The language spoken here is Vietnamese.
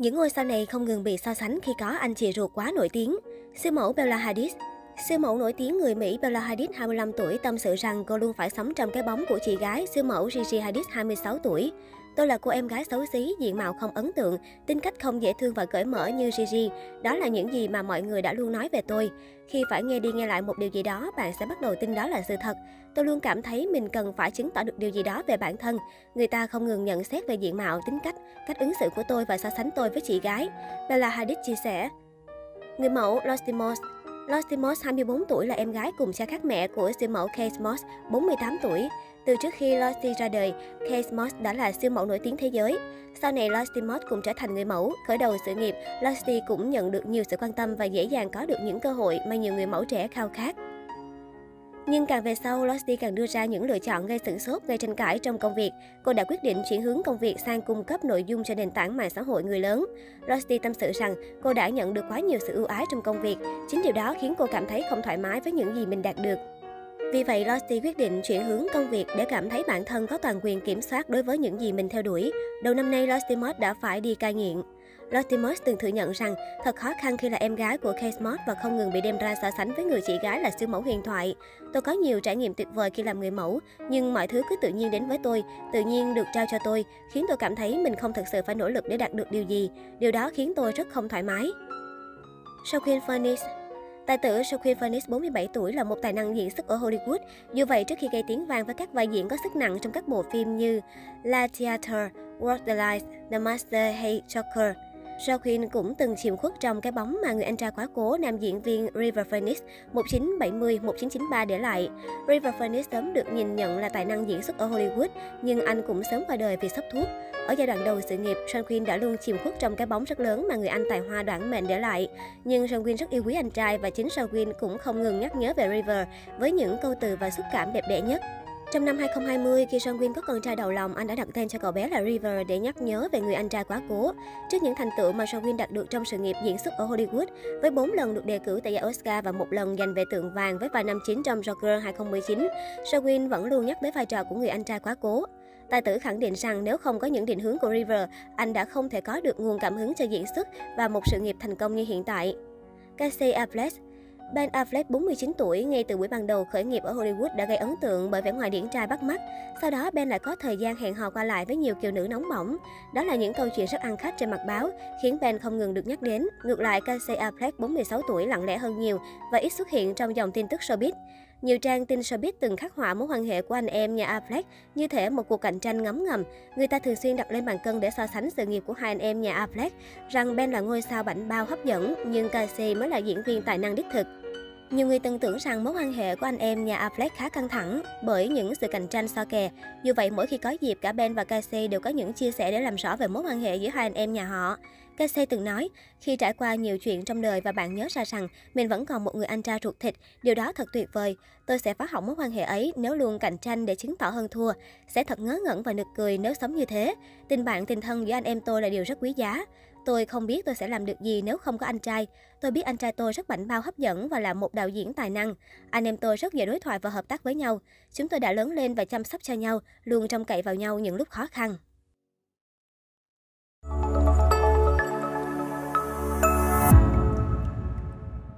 Những ngôi sao này không ngừng bị so sánh khi có anh chị ruột quá nổi tiếng. Siêu mẫu Bella Hadid Siêu mẫu nổi tiếng người Mỹ Bella Hadid 25 tuổi, tâm sự rằng cô luôn phải sống trong cái bóng của chị gái siêu mẫu Gigi Hadid 26 tuổi. Tôi là cô em gái xấu xí, diện mạo không ấn tượng, tính cách không dễ thương và cởi mở như Gigi. Đó là những gì mà mọi người đã luôn nói về tôi. Khi phải nghe đi nghe lại một điều gì đó, bạn sẽ bắt đầu tin đó là sự thật. Tôi luôn cảm thấy mình cần phải chứng tỏ được điều gì đó về bản thân. Người ta không ngừng nhận xét về diện mạo, tính cách, cách ứng xử của tôi và so sánh tôi với chị gái. Bella Hadid chia sẻ. Người mẫu Lostimos Lottie Moss 24 tuổi là em gái cùng cha khác mẹ của siêu mẫu Kate Moss 48 tuổi. Từ trước khi Lottie ra đời, Kate Moss đã là siêu mẫu nổi tiếng thế giới. Sau này, Lottie Moss cũng trở thành người mẫu. Khởi đầu sự nghiệp, Lottie cũng nhận được nhiều sự quan tâm và dễ dàng có được những cơ hội mà nhiều người mẫu trẻ khao khát. Nhưng càng về sau, Lottie càng đưa ra những lựa chọn gây sửng sốt, gây tranh cãi trong công việc. Cô đã quyết định chuyển hướng công việc sang cung cấp nội dung cho nền tảng mạng xã hội người lớn. Lottie tâm sự rằng cô đã nhận được quá nhiều sự ưu ái trong công việc. Chính điều đó khiến cô cảm thấy không thoải mái với những gì mình đạt được. Vì vậy, Lottie quyết định chuyển hướng công việc để cảm thấy bản thân có toàn quyền kiểm soát đối với những gì mình theo đuổi. Đầu năm nay, Lottie Moss đã phải đi cai nghiện. Lottie Moss từng thừa nhận rằng thật khó khăn khi là em gái của Kate Moss và không ngừng bị đem ra so sánh với người chị gái là siêu mẫu huyền thoại. Tôi có nhiều trải nghiệm tuyệt vời khi làm người mẫu, nhưng mọi thứ cứ tự nhiên đến với tôi, tự nhiên được trao cho tôi, khiến tôi cảm thấy mình không thực sự phải nỗ lực để đạt được điều gì. Điều đó khiến tôi rất không thoải mái. Joaquin Furnace Tài tử Joaquin Phoenix 47 tuổi là một tài năng diễn xuất ở Hollywood. Dù vậy, trước khi gây tiếng vang với các vai diễn có sức nặng trong các bộ phim như La Theater, World the Lies, The Master hay Joker, Joaquin cũng từng chìm khuất trong cái bóng mà người anh trai quá cố nam diễn viên River Phoenix 1970-1993 để lại. River Phoenix sớm được nhìn nhận là tài năng diễn xuất ở Hollywood, nhưng anh cũng sớm qua đời vì sốc thuốc. Ở giai đoạn đầu sự nghiệp, Joaquin đã luôn chìm khuất trong cái bóng rất lớn mà người anh tài hoa đoạn mệnh để lại. Nhưng Joaquin rất yêu quý anh trai và chính Joaquin cũng không ngừng nhắc nhớ về River với những câu từ và xúc cảm đẹp đẽ nhất. Trong năm 2020, khi Son Win có con trai đầu lòng, anh đã đặt tên cho cậu bé là River để nhắc nhớ về người anh trai quá cố. Trước những thành tựu mà Son Win đạt được trong sự nghiệp diễn xuất ở Hollywood, với 4 lần được đề cử tại giải Oscar và một lần giành về tượng vàng với vài năm chính trong Joker 2019, Son Win vẫn luôn nhắc tới vai trò của người anh trai quá cố. Tài tử khẳng định rằng nếu không có những định hướng của River, anh đã không thể có được nguồn cảm hứng cho diễn xuất và một sự nghiệp thành công như hiện tại. Casey Affleck Ben Affleck 49 tuổi, ngay từ buổi ban đầu khởi nghiệp ở Hollywood đã gây ấn tượng bởi vẻ ngoài điển trai bắt mắt. Sau đó, Ben lại có thời gian hẹn hò qua lại với nhiều kiều nữ nóng bỏng. Đó là những câu chuyện rất ăn khách trên mặt báo, khiến Ben không ngừng được nhắc đến. Ngược lại, Casey Affleck 46 tuổi lặng lẽ hơn nhiều và ít xuất hiện trong dòng tin tức showbiz. Nhiều trang tin showbiz từng khắc họa mối quan hệ của anh em nhà Affleck như thể một cuộc cạnh tranh ngấm ngầm. Người ta thường xuyên đặt lên bàn cân để so sánh sự nghiệp của hai anh em nhà Affleck, rằng Ben là ngôi sao bảnh bao hấp dẫn, nhưng Casey mới là diễn viên tài năng đích thực. Nhiều người từng tưởng rằng mối quan hệ của anh em nhà Affleck khá căng thẳng bởi những sự cạnh tranh so kè. Dù vậy, mỗi khi có dịp, cả Ben và Casey đều có những chia sẻ để làm rõ về mối quan hệ giữa hai anh em nhà họ. Casey từng nói, khi trải qua nhiều chuyện trong đời và bạn nhớ ra rằng mình vẫn còn một người anh trai ruột thịt, điều đó thật tuyệt vời. Tôi sẽ phá hỏng mối quan hệ ấy nếu luôn cạnh tranh để chứng tỏ hơn thua. Sẽ thật ngớ ngẩn và nực cười nếu sống như thế. Tình bạn, tình thân giữa anh em tôi là điều rất quý giá. Tôi không biết tôi sẽ làm được gì nếu không có anh trai. Tôi biết anh trai tôi rất bảnh bao hấp dẫn và là một đạo diễn tài năng. Anh em tôi rất dễ đối thoại và hợp tác với nhau. Chúng tôi đã lớn lên và chăm sóc cho nhau, luôn trông cậy vào nhau những lúc khó khăn.